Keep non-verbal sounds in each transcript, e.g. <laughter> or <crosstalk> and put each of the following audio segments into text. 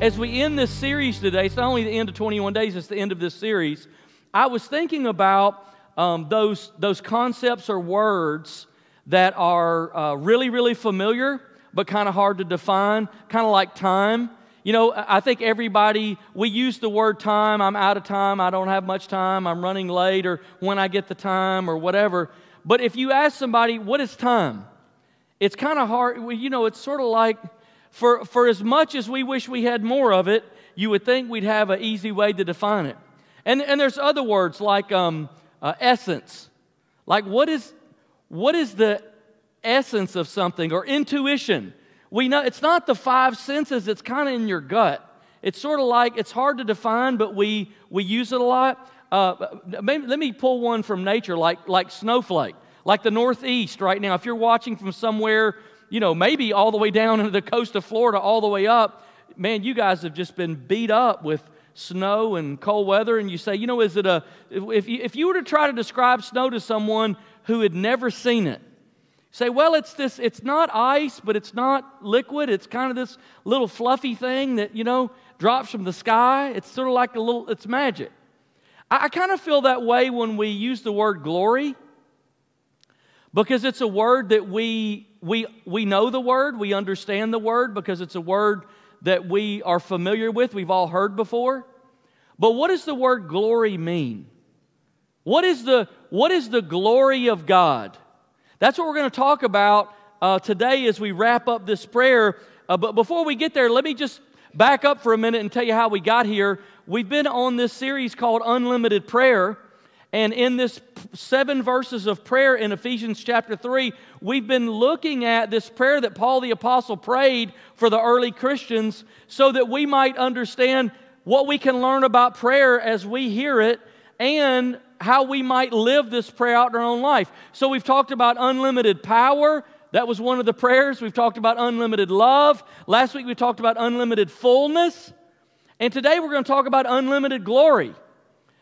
as we end this series today, it's not only the end of 21 days, it's the end of this series. I was thinking about um, those, those concepts or words that are uh, really, really familiar, but kind of hard to define, kind of like time. You know, I think everybody, we use the word time. I'm out of time. I don't have much time. I'm running late, or when I get the time, or whatever. But if you ask somebody, what is time? It's kind of hard. You know, it's sort of like, for, for as much as we wish we had more of it, you would think we'd have an easy way to define it. And, and there's other words like um, uh, essence. Like, what is, what is the essence of something? Or intuition. We know it's not the five senses, it's kind of in your gut. It's sort of like it's hard to define, but we, we use it a lot. Uh, maybe, let me pull one from nature, like, like snowflake, like the Northeast right now. If you're watching from somewhere, you know, maybe all the way down into the coast of Florida, all the way up, man, you guys have just been beat up with snow and cold weather. And you say, you know, is it a, if you, if you were to try to describe snow to someone who had never seen it, say, well, it's this, it's not ice, but it's not liquid. It's kind of this little fluffy thing that, you know, drops from the sky. It's sort of like a little, it's magic. I, I kind of feel that way when we use the word glory because it's a word that we, we, we know the word, we understand the word because it's a word that we are familiar with, we've all heard before. But what does the word glory mean? What is the, what is the glory of God? That's what we're going to talk about uh, today as we wrap up this prayer. Uh, but before we get there, let me just back up for a minute and tell you how we got here. We've been on this series called Unlimited Prayer. And in this seven verses of prayer in Ephesians chapter 3, we've been looking at this prayer that Paul the Apostle prayed for the early Christians so that we might understand what we can learn about prayer as we hear it and how we might live this prayer out in our own life. So we've talked about unlimited power. That was one of the prayers. We've talked about unlimited love. Last week we talked about unlimited fullness. And today we're going to talk about unlimited glory.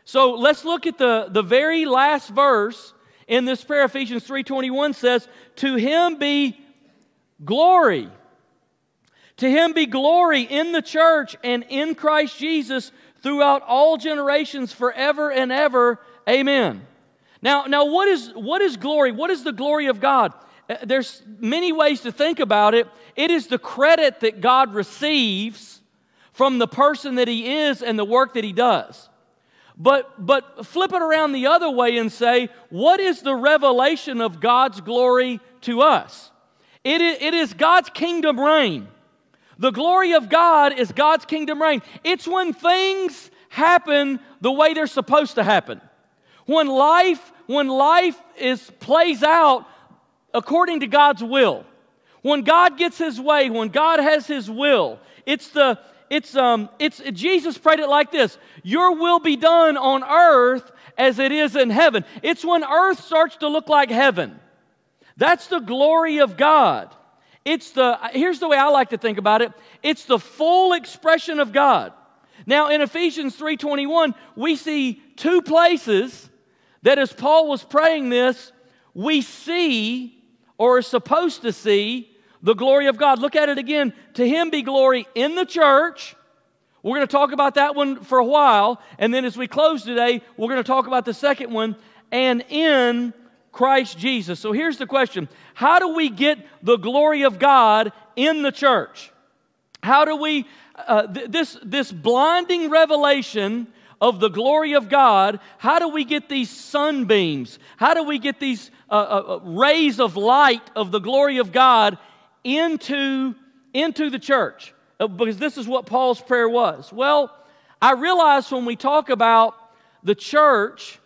So let's look at the, the very last verse in this prayer. Ephesians 3.21 says, To him be glory. To him be glory in the church and in Christ Jesus throughout all generations forever and ever. Amen. Now, now what, is, what is glory? What is the glory of God? Uh, there's many ways to think about it. It is the credit that God receives from the person that He is and the work that He does. But, but flip it around the other way and say, what is the revelation of God's glory to us? It is, it is God's kingdom reign. The glory of God is God's kingdom reign. It's when things happen the way they're supposed to happen. When life, when life is plays out according to God's will. When God gets his way, when God has his will, it's the it's, um, it's, Jesus prayed it like this Your will be done on earth as it is in heaven. It's when earth starts to look like heaven. That's the glory of God. It's the, here's the way I like to think about it it's the full expression of God. Now, in Ephesians 3:21, we see two places that as Paul was praying this, we see or are supposed to see the glory of God. Look at it again. To him be glory in the church. We're going to talk about that one for a while. And then as we close today, we're going to talk about the second one and in Christ Jesus. So here's the question How do we get the glory of God in the church? How do we, uh, th- this, this blinding revelation of the glory of God, how do we get these sunbeams? How do we get these uh, uh, uh rays of light of the glory of God into, into the church uh, because this is what Paul's prayer was. Well, I realize when we talk about the church,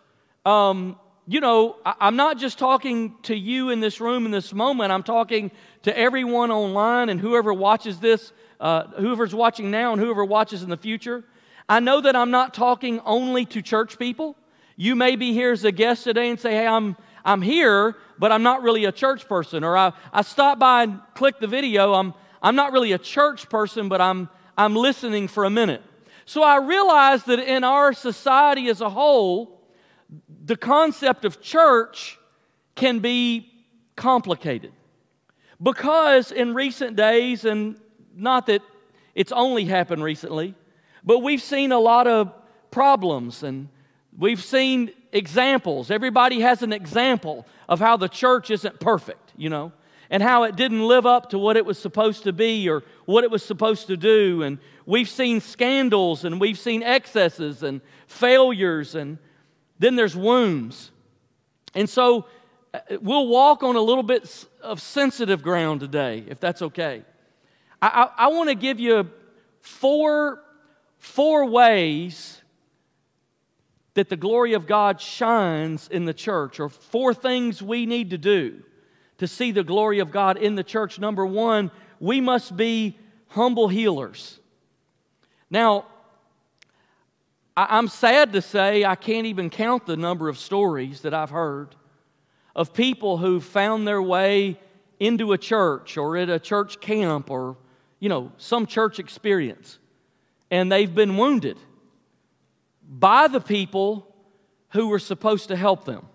um, you know, I, am not just talking to you in this room in this moment, I'm talking to everyone online and whoever watches this, uh, whoever's watching now and whoever watches in the future. I know that I'm not talking only to church people. You may be here as a guest today and say, hey, I'm, I'm here, but I'm not really a church person. Or I, I stop by and click the video. I'm, I'm not really a church person, but I'm, I'm listening for a minute. So I realize that in our society as a whole, the concept of church can be complicated. Because in recent days, and not that it's only happened recently, but we've seen a lot of problems and we've seen examples. Everybody has an example of how the church isn't perfect, you know, and how it didn't live up to what it was supposed to be or what it was supposed to do. And we've seen scandals and we've seen excesses and failures, and then there's wounds. And so uh, we'll walk on a little bit of sensitive ground today, if that's okay. I, I, I want to give you four, four ways that the glory of God shines in the church, or four things we need to do to see the glory of God in the church. Number one, we must be humble healers. Now, I'm sad to say I can't even count the number of stories that I've heard of people who found their way into a church or at a church camp or, you know, some church experience, and they've been wounded by the people who were supposed to help them.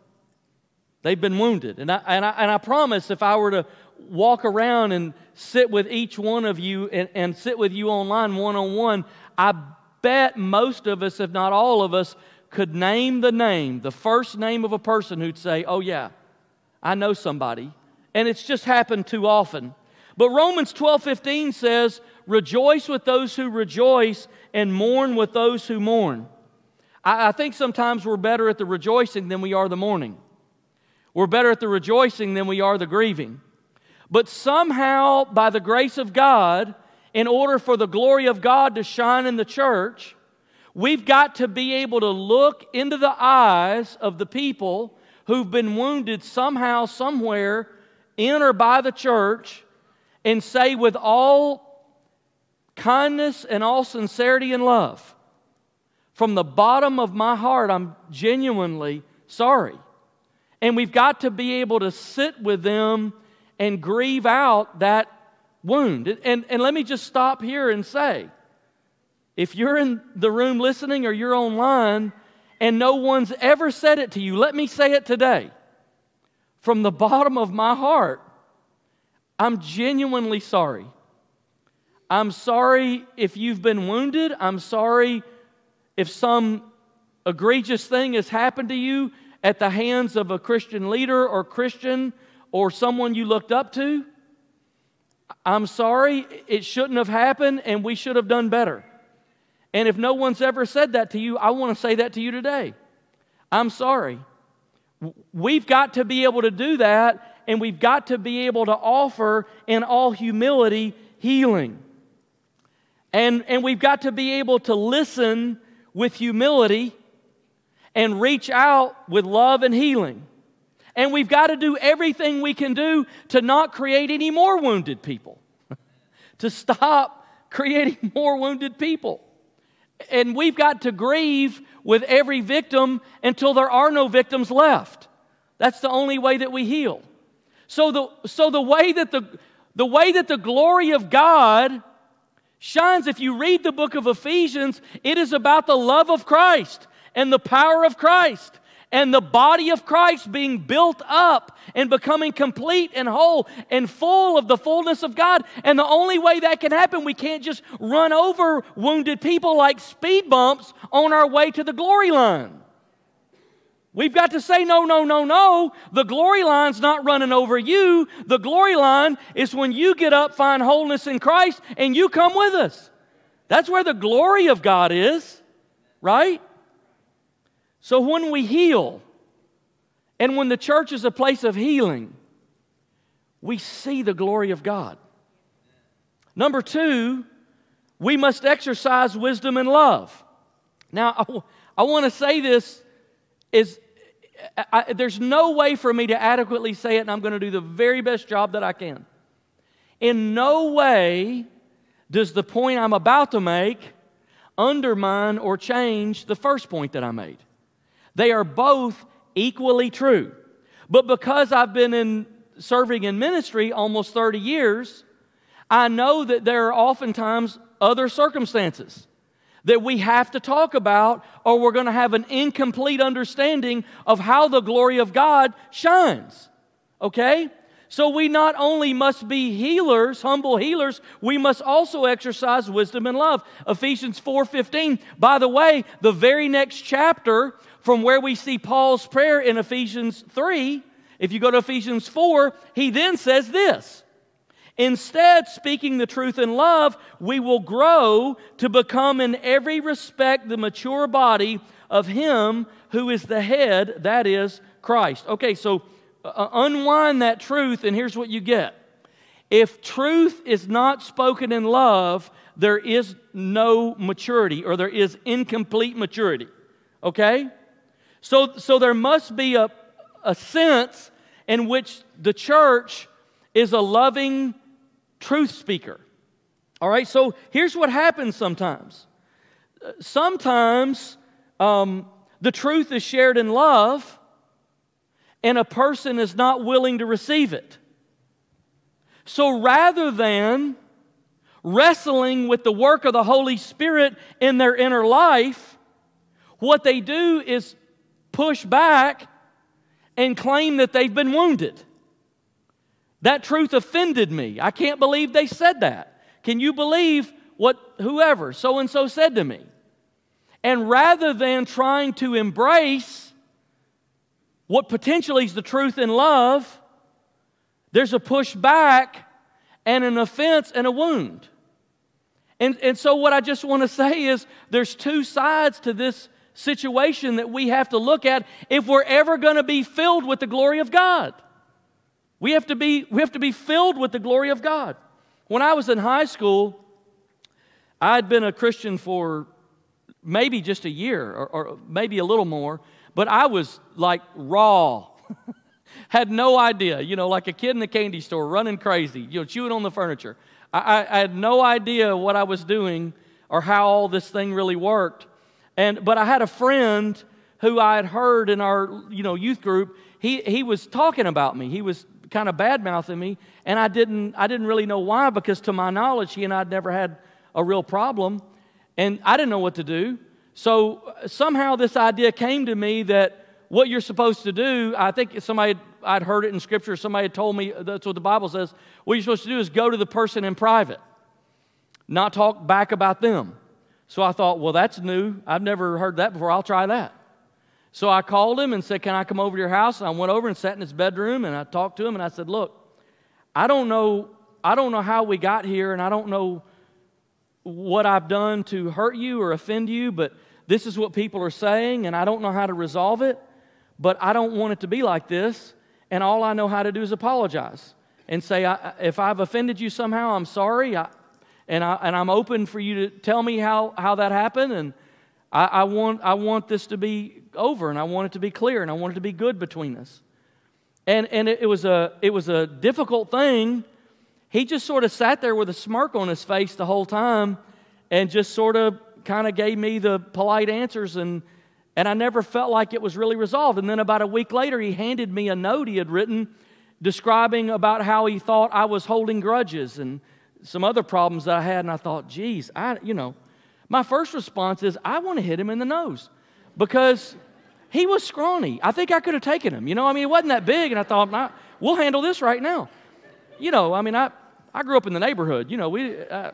They've been wounded. And I, and I, and I promise if I were to walk around and sit with each one of you and, and sit with you online one on one, I bet most of us, if not all of us, could name the name, the first name of a person who'd say, Oh, yeah, I know somebody. And it's just happened too often. But Romans 12 15 says, Rejoice with those who rejoice and mourn with those who mourn. I, I think sometimes we're better at the rejoicing than we are the mourning. We're better at the rejoicing than we are the grieving. But somehow, by the grace of God, in order for the glory of God to shine in the church, we've got to be able to look into the eyes of the people who've been wounded somehow, somewhere, in or by the church, and say with all kindness and all sincerity and love, from the bottom of my heart, I'm genuinely sorry. And we've got to be able to sit with them and grieve out that wound. And, and let me just stop here and say if you're in the room listening or you're online and no one's ever said it to you, let me say it today. From the bottom of my heart, I'm genuinely sorry. I'm sorry if you've been wounded. I'm sorry if some egregious thing has happened to you at the hands of a Christian leader or Christian or someone you looked up to. I'm sorry, it shouldn't have happened and we should have done better. And if no one's ever said that to you, I want to say that to you today. I'm sorry. We've got to be able to do that, and we've got to be able to offer in all humility healing. And, and we've got to be able to listen with humility and reach out with love and healing. And we've got to do everything we can do to not create any more wounded people, <laughs> to stop creating <laughs> more wounded people. And we've got to grieve with every victim until there are no victims left. That's the only way that we heal. So the, so the way that the, the way that the glory of God shines, if you read the book of Ephesians, it is about the love of Christ and the power of Christ and the body of Christ being built up and becoming complete and whole and full of the fullness of God. And the only way that can happen, we can't just run over wounded people like speed bumps on our way to the glory line. We've got to say, no, no, no, no. The glory line's not running over you. The glory line is when you get up, find wholeness in Christ, and you come with us. That's where the glory of God is, right? So when we heal, and when the church is a place of healing, we see the glory of God. Number two, we must exercise wisdom and love. Now, <laughs> I, I want to say this is I, there's no way for me to adequately say it, and I'm going to do the very best job that I can. In no way does the point I'm about to make undermine or change the first point that I made. They are both equally true. But because I've been in serving in ministry almost 30 years, I know that there are oftentimes other circumstances that we have to talk about, or we're going to have an incomplete understanding of how the glory of God shines. Okay? So we not only must be healers, humble healers, we must also exercise wisdom and love. Ephesians 4:15. By the way, the very next chapter from where we see Paul's prayer in Ephesians 3, if you go to Ephesians 4, he then says this. Instead, speaking the truth in love, we will grow to become in every respect the mature body of Him who is the head, that is Christ. Okay, so uh, unwind that truth, and here's what you get. If truth is not spoken in love, there is no maturity or there is incomplete maturity. Okay? So, so there must be a, a sense in which the church is a loving, truth speaker. All right, so here's what happens sometimes. Sometimes um, the truth is shared in love, and a person is not willing to receive it. So rather than wrestling with the work of the Holy Spirit in their inner life, what they do is push back and claim that they've been wounded. That truth offended me. I can't believe they said that. Can you believe what whoever so and so said to me? And rather than trying to embrace what potentially is the truth in love, there's a pushback and an offense and a wound. And, and so, what I just want to <laughs> say is there's two sides to this situation that we have to look at if we're ever going to be filled with the glory of God. We have to be, we have to be filled with the glory of God. When I was in high school, I'd been a Christian for maybe just a year or, or maybe a little more, but I was like raw. <laughs> had no idea, you know, like a kid in the candy store running crazy, you know, chewing on the furniture. I, I, I had no idea what I was doing or how all this thing really worked. And, but I had a friend who I had heard in our you know, youth group, he, he was talking about me. He was kind of bad mouthing me, and I didn't, I didn't really know why because to my knowledge, he and I had never had a real problem, and I didn't know what to do. So somehow this idea came to me that what you're supposed to do, I think somebody, I'd heard it in Scripture, somebody had told me, that's what the Bible says, what you're supposed to do is go to the person in private, not talk back about them. So I thought, well, that's new. I've never heard that before. I'll try that. So I called him and said, Can I come over to your house? And I went over and sat in his bedroom and I talked to him and I said, Look, I don't know, I don't know how we got here and I don't know what I've done to hurt you or offend you, but this is what people are saying and I don't know how to resolve it, but I don't want it to be like this. And all I know how to do is apologize and say, If I've offended you somehow, I'm sorry. I, and, I, and I'm open for you to tell me how, how that happened. And I, I, want, I want this to be over and I want it to be clear and I want it to be good between us. And, and it, it, was a, it was a difficult thing. He just sort of sat there with a smirk on his face the whole time and just sort of kind of gave me the polite answers and, and I never felt like it was really resolved. And then about a week later, he handed me a note he had written describing about how he thought I was holding grudges and some other problems that I had. And I thought, geez, I, you know, my first response is I want to hit him in the nose because he was scrawny. I think I could have taken him. You know, I mean, it wasn't that big, and I thought, nah, we'll handle this right now. You know, I mean, I, I grew up in the neighborhood. You know, we, uh,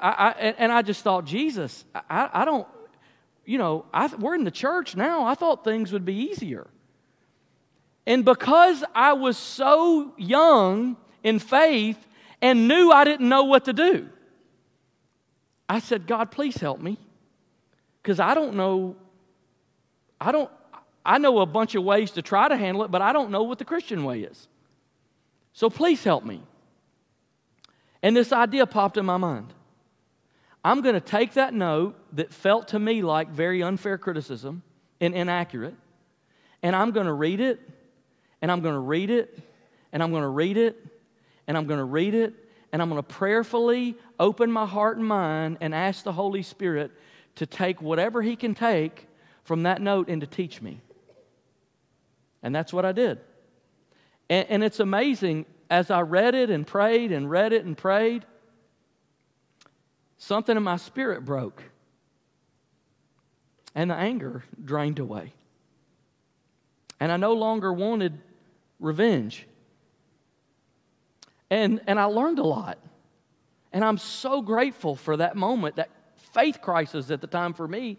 I, I, and I just thought, Jesus, I, I don't, you know, I, we're in the church now. I thought things would be easier. And because I was so young in faith and knew I didn't know what to do, I said, God, please help me. Because I don't know, I don't, I know a bunch of ways to try to handle it, but I don't know what the Christian way is. So please help me. And this idea popped in my mind. I'm going to take that note that felt to me like very unfair criticism and inaccurate, and I'm going to read it, and I'm going to read it, and I'm going to read it, and I'm going to read it, and I'm going to prayerfully open my heart and mind and ask the Holy Spirit to take whatever He can take from that note and to teach me. And that's what I did. And, and it's amazing, as I read it and prayed and read it and prayed, something in my spirit broke. And the anger drained away. And I no longer wanted revenge. And, and I learned a lot. And I'm so grateful for that moment, that faith crisis at the time for me.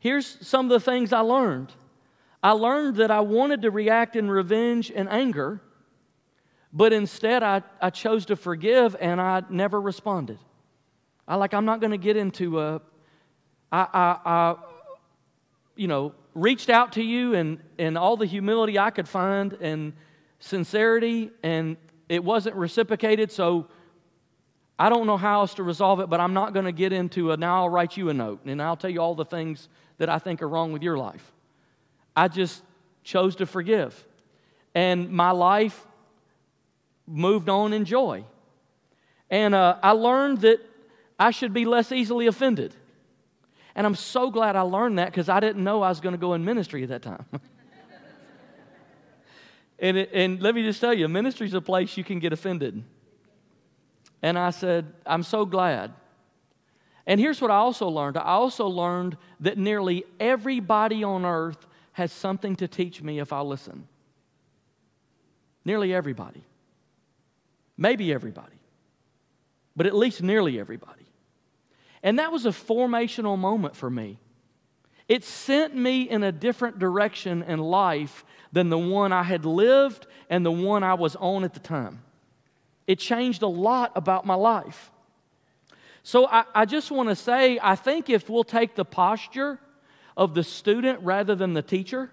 Here's some of the things I learned I learned that I wanted to react in revenge and anger, but instead I, I chose to forgive and I never responded. I like, I'm not going to get into a, I, I, I, you know, reached out to you and, and all the humility I could find and sincerity, and it wasn't reciprocated, so I don't know how else to resolve it, but I'm not going to get into a now I'll write you a note and I'll tell you all the things that I think are wrong with your life. I just chose to forgive. And my life moved on in joy. And uh, I learned that I should be less easily offended. And I'm so glad I learned that because I didn't know I was going to go in ministry at that time. <laughs> and, it, and let me just tell you, ministry is a place you can get offended. And I said, I'm so glad. And here's what I also learned I also learned that nearly everybody on earth has something to teach me if I listen. Nearly everybody. Maybe everybody. But at least nearly everybody. And that was a formational moment for me. It sent me in a different direction in life than the one I had lived and the one I was on at the time. It changed a lot about my life. So I, I just want to say I think if we'll take the posture of the student rather than the teacher,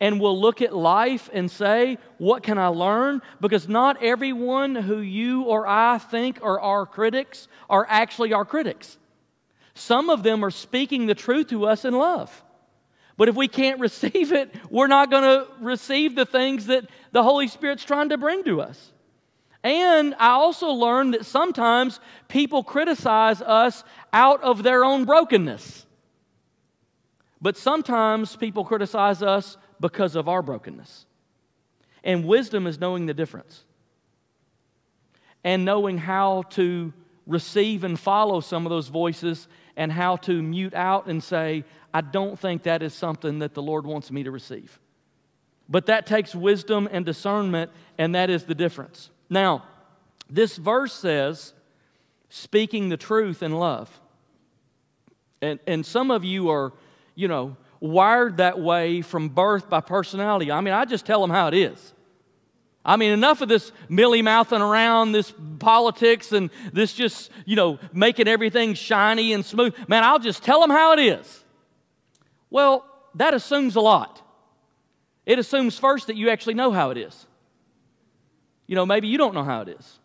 and we'll look at life and say, What can I learn? Because not everyone who you or I think are our critics are actually our critics. Some of them are speaking the truth to us in love. But if we can't <laughs> receive it, we're not going to receive the things that the Holy Spirit's trying to bring to us. And I also learned that sometimes people criticize us out of their own brokenness. But sometimes people criticize us because of our brokenness. And wisdom is knowing the difference and knowing how to receive and follow some of those voices and how to mute out and say, I don't think that is something that the Lord wants me to receive. But that takes wisdom and discernment, and that is the difference. Now, this verse says, speaking the truth in love. And, and some of you are, you know, wired that way from birth by personality. I mean, I just tell them how it is. I mean, enough of this milly mouthing around, this politics, and this just, you know, making everything shiny and smooth. Man, I'll just tell them how it is. Well, that assumes a lot. It assumes first that you actually know how it is. You know, maybe you don't know how it is.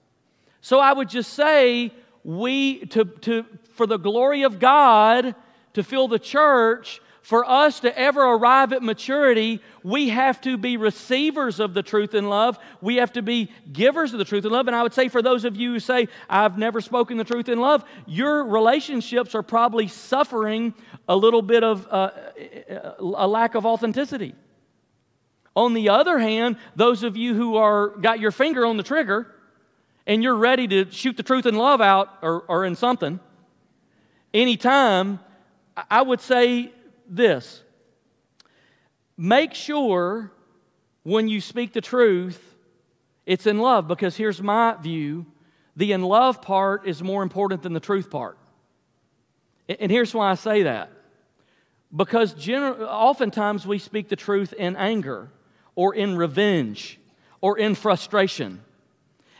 So I would just say, we, to, to, for the glory of God to fill the church, for us to ever arrive at maturity, we have to be receivers of the truth in love. We have to be givers of the truth in love. And I would say, for those of you who say, I've never spoken the truth in love, your relationships are probably suffering a little bit of uh, a lack of authenticity. On the other hand, those of you who are got your finger on the trigger and you're ready to shoot the truth and love out or, or in something, anytime, I would say this make sure when you speak the truth, it's in love, because here's my view the in love part is more important than the truth part. And here's why I say that. Because oftentimes we speak the truth in anger or in revenge or in frustration.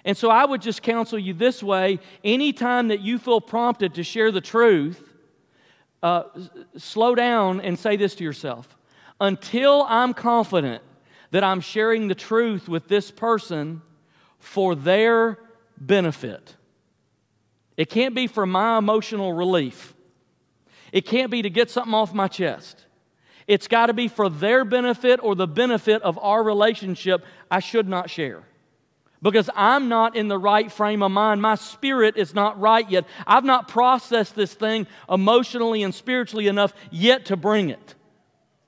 And so I would just counsel you this way anytime that you feel prompted to share the truth, uh, slow down and say this to yourself until I'm confident that I'm sharing the truth with this person for their benefit. It can't be for my emotional relief. It can't be to get something off my chest. It's got to be for their benefit or the benefit of our relationship. I should not share because I'm not in the right frame of mind. My spirit is not right yet. I've not processed this thing emotionally and spiritually enough yet to bring it.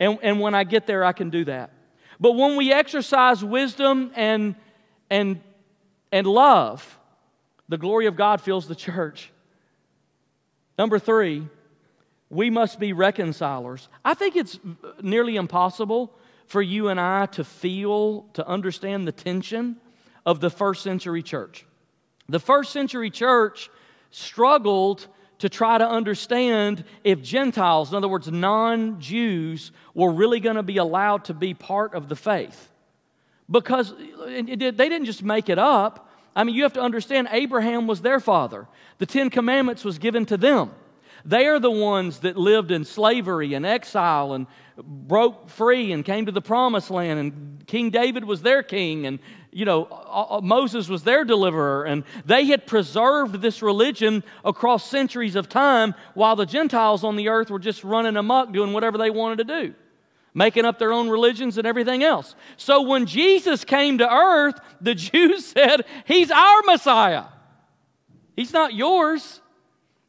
And, and when I get there, I can do that. But when we exercise wisdom and, and, and love, the glory of God fills the church. Number three, we must be reconcilers. I think it's nearly impossible for you and I to feel, to understand the tension of the first century church. The first century church struggled to try to understand if Gentiles, in other words, non Jews, were really going to be allowed to be part of the faith. Because they didn't just make it up. I mean, you have to understand Abraham was their father, the Ten Commandments was given to them. They are the ones that lived in slavery and exile and broke free and came to the promised land. And King David was their king, and you know Moses was their deliverer. And they had preserved this religion across centuries of time, while the Gentiles on the earth were just running amok, doing whatever they wanted to do making up their own religions and everything else. So when Jesus came to earth, the <laughs> Jews said, He's our Messiah. He's not yours.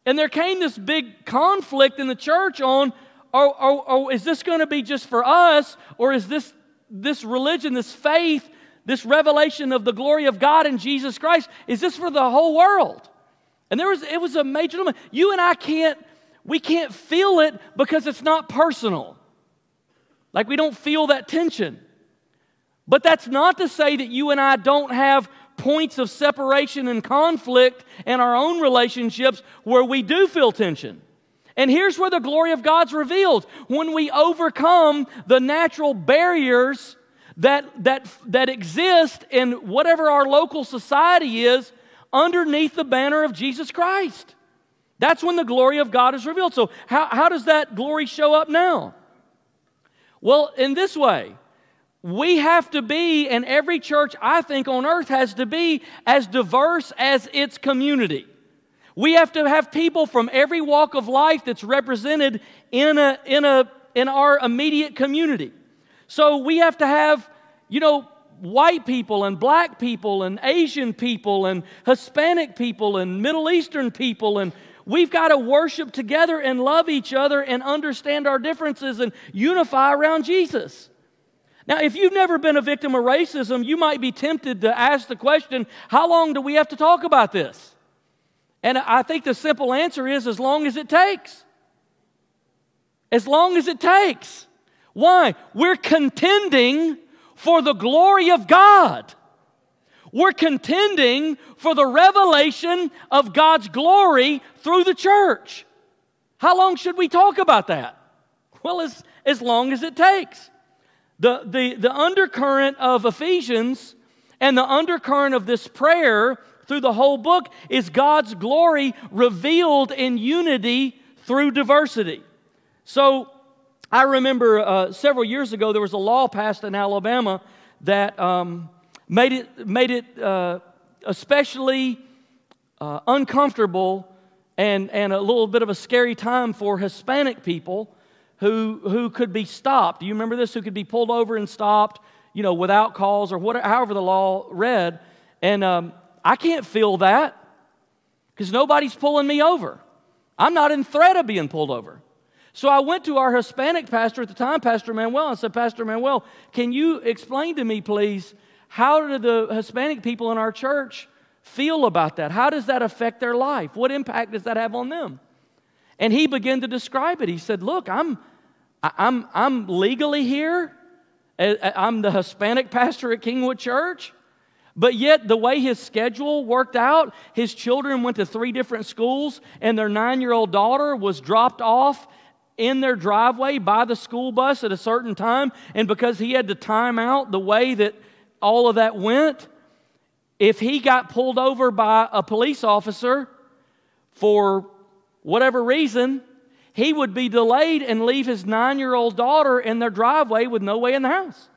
And there came this big conflict in the church on, oh, oh, oh is this going to be just for us, or is this, this religion, this faith, this revelation of the glory of God in Jesus Christ, is this for the whole world? And there was, it was a major dilemma. You and I can't, we can't feel it because it's not personal. Like we don't feel that tension. But that's not to say that you and I don't have points of separation and conflict in our own relationships where we do feel tension. And here's where the glory of God's revealed when we overcome the natural barriers that, that, that exist in whatever our local society is underneath the banner of Jesus Christ. That's when the glory of God is revealed. So, how, how does that glory show up now? Well, in this way, we have to be, and every church I think on earth has to be, as diverse as its community. We have to have people from every walk of life that's represented in, a, in, a, in our immediate community. So we have to have, you know, white people and black people and Asian people and Hispanic people and Middle Eastern people and we've got to worship together and love each other and understand our differences and unify around Jesus. Now, if you've never been a victim of racism, you might be tempted to ask the question how long do we have to talk about this? And I think the simple answer is as long as it takes. As long as it takes. Why? We're contending for the glory of God. We're contending for the revelation of God's glory through the church. How long should we talk about that? Well, as, as long as it takes. The, the, the undercurrent of Ephesians and the undercurrent of this prayer through the whole book is God's glory revealed in unity through diversity. So I remember uh, several years ago there was a law passed in Alabama that um, made it, made it uh, especially uh, uncomfortable and, and a little bit of a scary time for Hispanic people who, who could be stopped. Do you remember this? Who could be pulled over and stopped, you know, without cause or whatever, however the law read. And um, I can't feel that because nobody's pulling me over. I'm not in threat of being pulled over. So I went to our Hispanic pastor at the time, Pastor Manuel, and said, Pastor Manuel, can you explain to me, please, how do the Hispanic people in our church feel about that? How does that affect their life? What impact does that have on them? And he began to describe it. He said, Look, I'm, I'm, I'm legally here. I'm the Hispanic pastor at Kingwood Church. But yet, the way his schedule worked out, his children went to three different schools, and their nine year old daughter was dropped off in their driveway by the school bus at a certain time. And because he had to time out the way that all of that went, if he got pulled over by a police officer for whatever reason, he would be delayed and leave his nine year old daughter in their driveway with no way in the house.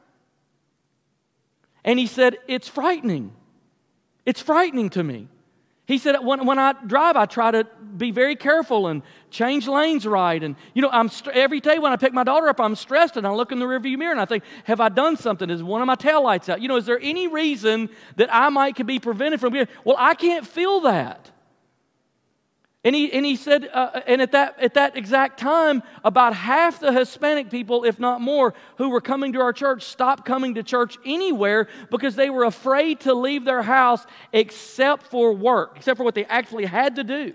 And he said, It's frightening. It's frightening to me. He said, when, when I drive, I try to be very careful and change lanes right. And, you know, I'm st- every day when I pick my daughter up, I'm stressed and I look in the rearview mirror and I think, have I done something? Is one of my taillights out? You know, is there any reason that I might could be prevented from being? Well, I can't feel that. And he, and he said, uh, uh, and at that, at that exact time, about half the Hispanic people, if not more, who were coming to our church stopped coming to church anywhere because they were afraid to leave their house except for work, except for what they actually had to do.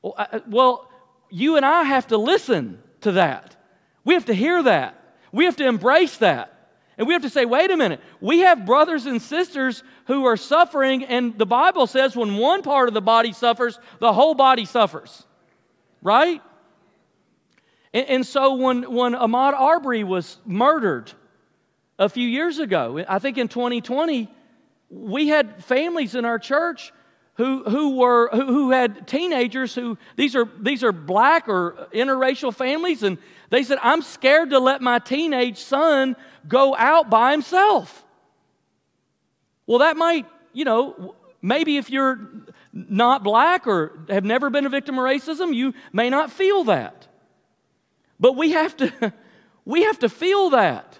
Well, I, well you and I have to listen to that. We have to hear that. We have to embrace that. And we have to say, wait a minute, we have brothers and sisters who are suffering, and the Bible says when one part of the body suffers, the whole body suffers. Right? And, and so when, when Ahmaud Arbery was murdered a few years ago, I think in 2020, we had families in our church who, who, were, who, who had teenagers who, these are, these are black or interracial families, and they said, I'm scared to let my teenage son go out by himself. Well, that might, you know, maybe if you're not black or have never been a victim of racism, you may not feel that. But we have to, <laughs> we have to feel that.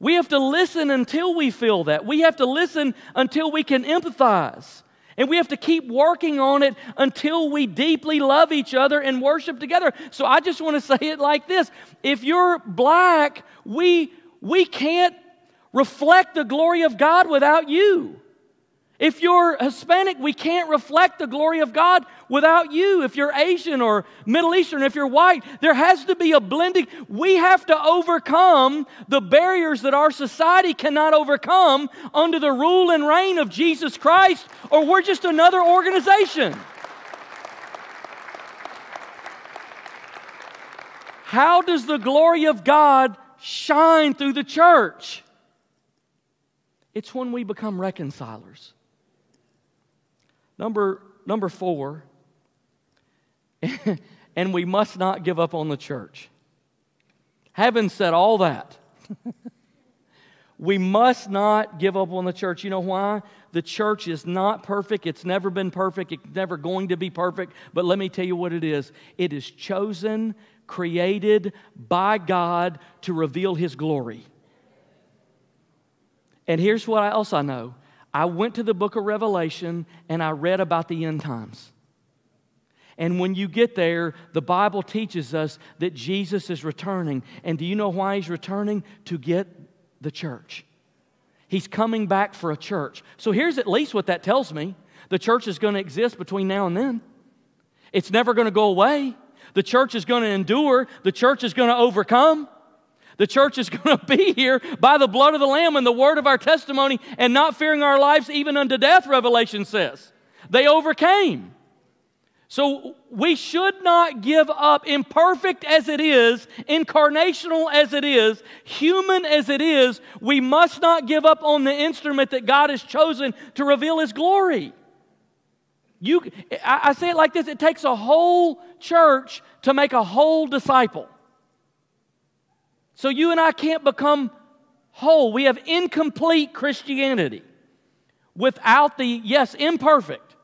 We have to listen until we feel that. We have to listen until we can empathize. And we have to keep working on it until we deeply love each other and worship together. So I just want to <laughs> say it like this if you're black, we, we can't reflect the glory of God without you. If you're Hispanic, we can't reflect the glory of God without you. If you're Asian or Middle Eastern, if you're white, there has to be a blending. We have to overcome the barriers that our society cannot overcome under the rule and reign of Jesus Christ, or we're just another organization. How does the glory of God shine through the church? It's when we become reconcilers. Number, number four, <laughs> and we must not give up on the church. Having said all that, <laughs> we must not give up on the church. You know why? The church is not perfect. It's never been perfect. It's never going to be perfect. But let me tell you what it is it is chosen, created by God to reveal His glory. And here's what else I know I went to the book of Revelation and I read about the end times. And when you get there, the Bible teaches us that Jesus is returning. And do you know why he's returning? To get the church. He's coming back for a church. So here's at least what that tells me the church is going to exist between now and then. It's never going to go away. The church is going to endure, the church is going to overcome. The church is <laughs> going to be here by the blood of the Lamb and the word of our testimony and not fearing our lives even unto death, Revelation says. They overcame. So we should not give up, imperfect as it is, incarnational as it is, human as it is, we must not give up on the instrument that God has chosen to reveal His glory. You, I, I say it like this it takes a whole church to make a whole disciple. So you and I can't become whole. We have incomplete Christianity without the, yes, imperfect,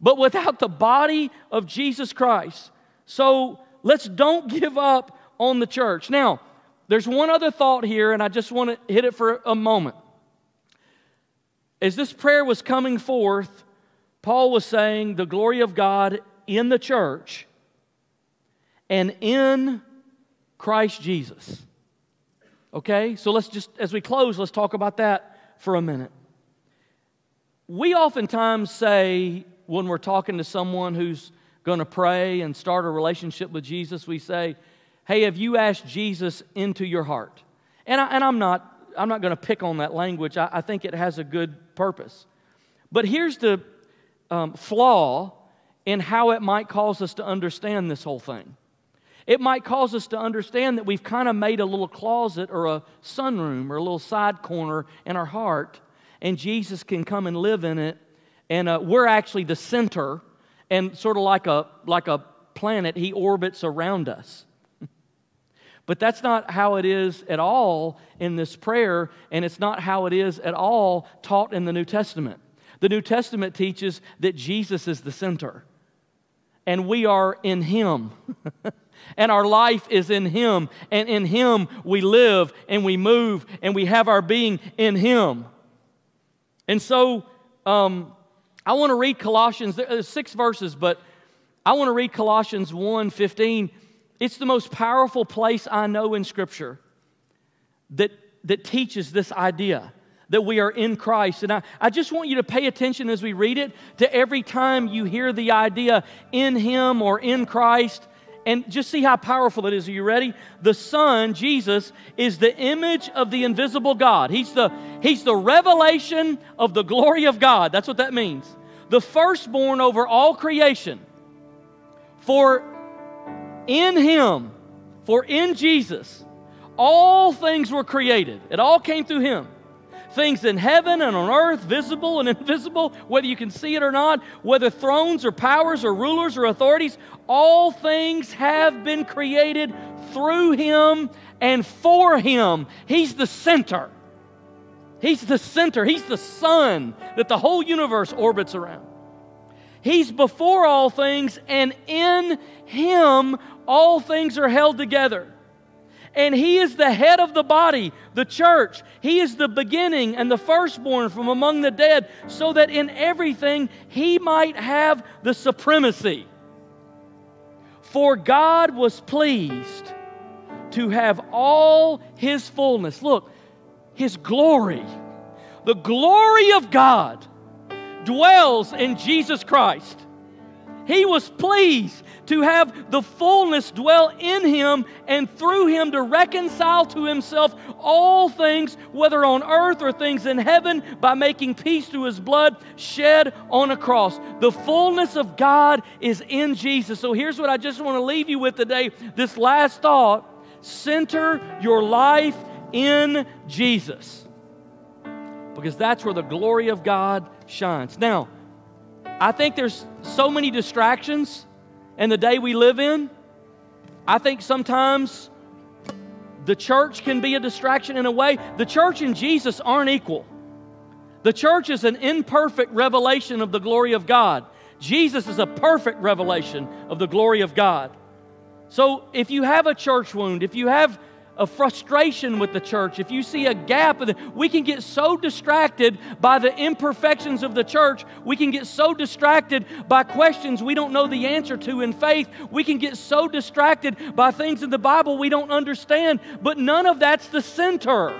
but without the body of Jesus Christ. So let's don't give up on the church. Now, there's one other thought here, and I just want to hit it for a moment. As this prayer was coming forth, Paul was saying the glory of God in the church and in Christ Jesus. Okay? So let's just, as we close, let's talk about that for a minute. We oftentimes say, when we're talking to someone who's going to pray and start a relationship with Jesus, we say, Hey, have you asked Jesus into your heart? And, I, and I'm not. I'm not going to pick on that language. I, I, think it has a good purpose. But here's the um, flaw in how it might cause us to understand this whole thing. It might cause us to understand that we've kind of made a little closet or a sunroom or a little side corner in our heart, and Jesus can come and live in it, and uh, we're actually the center, and sort of like a, like a planet, He orbits around us. <laughs> But that's not how it is at all in this prayer, and it's not how it is at all taught in the New Testament. The New Testament teaches that Jesus is the center, and we are in Him. <laughs> and our life is in Him. And in Him we live and we move and we have our being in Him. And so um, I want to read Colossians, there's six verses, but I want to read Colossians 1 15. It's the most powerful place I know in Scripture that, that teaches this idea that we are in Christ. And I, I just want you to pay attention as we read it to every time you hear the idea in Him or in Christ And just see how powerful it is. Are you ready? The Son, Jesus, is the image of the invisible God. He's the, he's the revelation of the glory of God. That's what that means. The firstborn over all creation. For in Him, for in Jesus, all things were created. It all came through Him things in heaven and on earth, visible and <laughs> invisible, whether you can see it or not, whether thrones or powers or rulers or authorities, all things have been created through him and for him. He's the center. He's the center. He's the sun that the whole universe orbits around. He's before all things, and in him all things are held together and He is the head of the body, the church. He is the beginning and the firstborn from among the dead, so that in everything He might have the supremacy. For God was pleased to have all His fullness. Look, His glory, the glory of God dwells in Jesus Christ. He was pleased to have the fullness dwell in him and through him to reconcile to himself all things, whether on earth or things in heaven, by making peace through his blood shed on a cross. The fullness of God is in Jesus. So here's what I just want to leave you with today this last thought center your life in Jesus. Because that's where the glory of God shines. Now, I think there's so many distractions in the day we live in. I think sometimes the church can be a distraction in a way. The church and Jesus aren't equal. The church is an imperfect revelation of the glory of God. Jesus is a perfect revelation of the glory of God. So if you have a church wound, if you have a frustration with the church, if you see a gap, we can get so distracted by the imperfections of the church. We can get so distracted by questions we don't know the answer to in faith. We can get so distracted by things in the Bible we don't understand, but none of that's the center.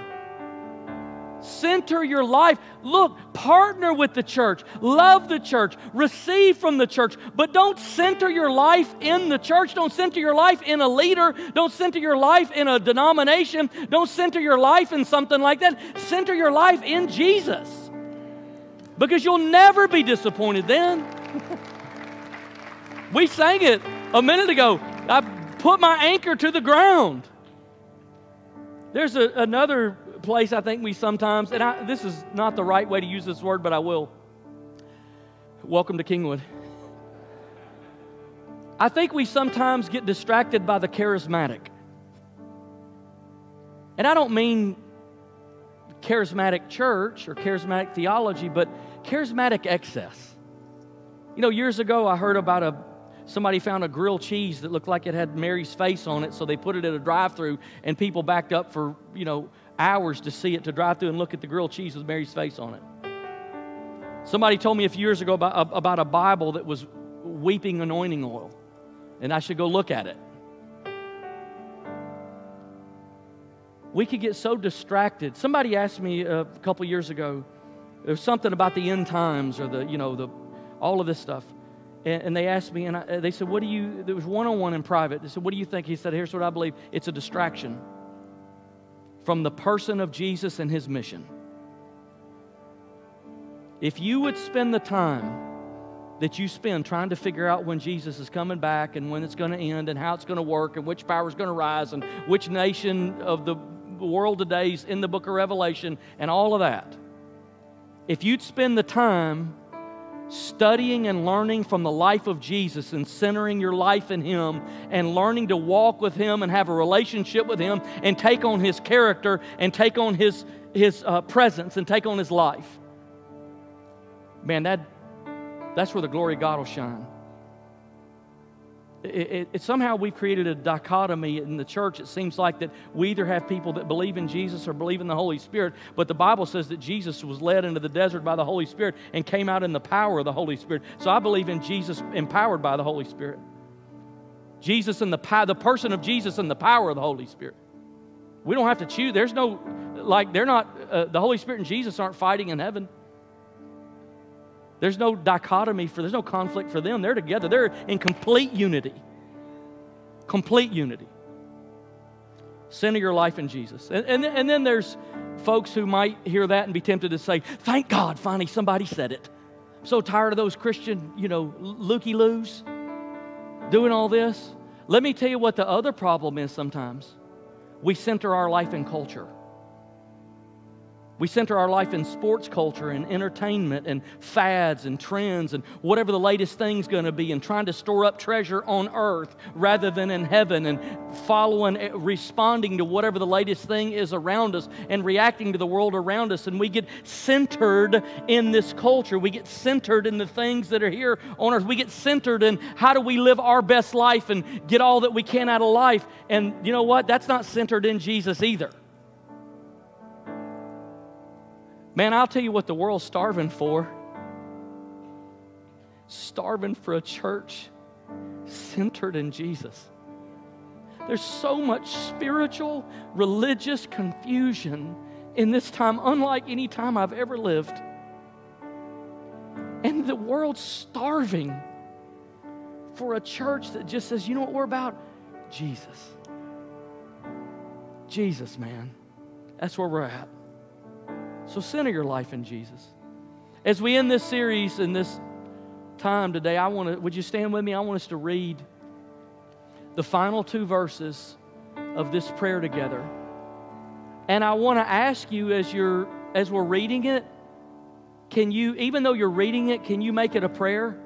Center your life. Look, partner with the church, love the church, receive from the church, but don't center your life in the church. Don't center your life in a leader. Don't center your life in a denomination. Don't center your life in something like that. Center your life in Jesus because you'll never be disappointed then. <laughs> we sang it a minute ago. I put my anchor to the ground. There's a, another place I think we sometimes, and I, this is not the right way to use this word, but I will. Welcome to Kingwood. I think we sometimes get distracted by the charismatic. And I don't mean charismatic church or charismatic theology, but charismatic excess. You know, years ago I heard about a somebody found a grilled cheese that looked like it had Mary's face on it, so they put it at a drive-through and people backed up for, you know, hours to see it, to drive through and look at the grilled cheese with Mary's face on it. Somebody told me a few years ago about, about a Bible that was weeping anointing oil, and I should go look at it. We could get so distracted. Somebody asked me a couple years ago, there was something about the end times or the, you know, the, all of this stuff. And, and they asked me, and I, they said, What do you, there was one on one in private. They said, What do you think? He said, Here's what I believe it's a distraction from the person of Jesus and his mission. If you would spend the time that you spend trying to figure out when Jesus is coming back and when it's going to end and how it's going to work and which power is going to rise and which nation of the world today is in the book of Revelation and all of that, if you'd spend the time studying and learning from the life of Jesus and centering your life in Him and learning to walk with Him and have a relationship with Him and take on His character and take on His, his uh, presence and take on His life. Man, that, that's where the glory of God will shine it, it, somehow we've created a dichotomy in the church. It seems like that we either have people that believe in Jesus or believe in the Holy Spirit, but the Bible says that Jesus was led into the desert by the Holy Spirit and came out in the power of the Holy Spirit. So I believe in Jesus empowered by the Holy Spirit. Jesus and the, the person of Jesus and the power of the Holy Spirit. We don't have to choose. There's no, like, they're not, uh, the Holy Spirit and Jesus aren't fighting in heaven. There's no dichotomy for, there's no conflict for them. They're together, they're in complete unity. complete unity. Center your life in Jesus. And, and, and then there's folks who might hear that and be tempted to say, Thank God, finally somebody said it. I'm so tired of those Christian, you know, looky loos doing all this. Let me tell you what the other problem is sometimes. We center our life in culture. We center our life in sports culture and entertainment and fads and trends and whatever the latest thing's going to be and trying to store up treasure on earth rather than in heaven and following, eh, responding to whatever the latest thing is around us and reacting to the world around us. And we get centered in this culture. We get centered in the things that are here on earth. We get centered in how do we live our best life and get all that we can out of life. And you know what? That's not centered in Jesus either. Man, I'll tell you what the world's starving for. Starving for a church centered in Jesus. There's so much spiritual, religious confusion in this time, unlike any time I've ever lived. And the world's starving for a church that just says, you know what we're about? Jesus. Jesus, man. That's where we're at. So center your life in Jesus. As we end this series in this time today, I want to, would you stand with me? I want us to read the final two verses of this prayer together. And I want to ask you as you're as we're reading it, can you, even though you're reading it, can you make it a prayer?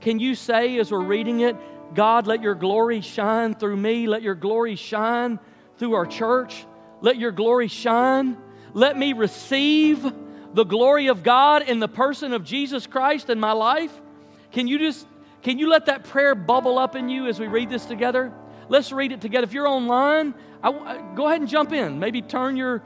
Can you say as we're reading it, God, let your glory shine through me, let your glory shine through our church, let your glory shine let me receive the glory of God in the person of Jesus Christ in my life? Can you just can you let that prayer bubble up in you as we read this together? Let's read it together. If you're online, I, I, go ahead and jump in. Maybe turn your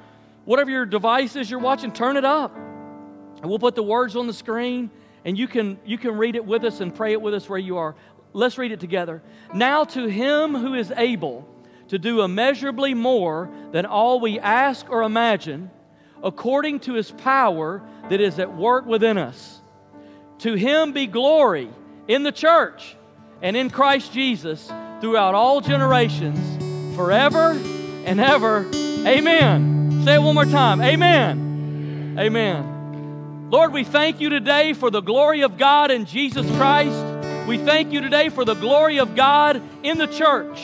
whatever your device is you're watching, turn it up. And we'll put the words on the screen and you can you can read it with us and pray it with us where you are. Let's read it together. Now to him who is able to do immeasurably more than all we ask or imagine, according to his power that is at work within us. To him be glory in the church and in Christ Jesus throughout all generations, forever and ever. Amen. Say it one more time. Amen. Amen. Lord, we thank you today for the glory of God in Jesus Christ. We thank you today for the glory of God in the church.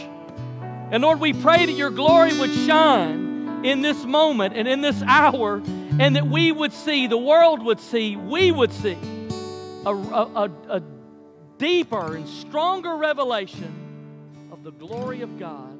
And Lord, we pray that your glory would shine in this moment and in this hour, and that we would see, the world would see, we would see a, a, a deeper and stronger revelation of the glory of God.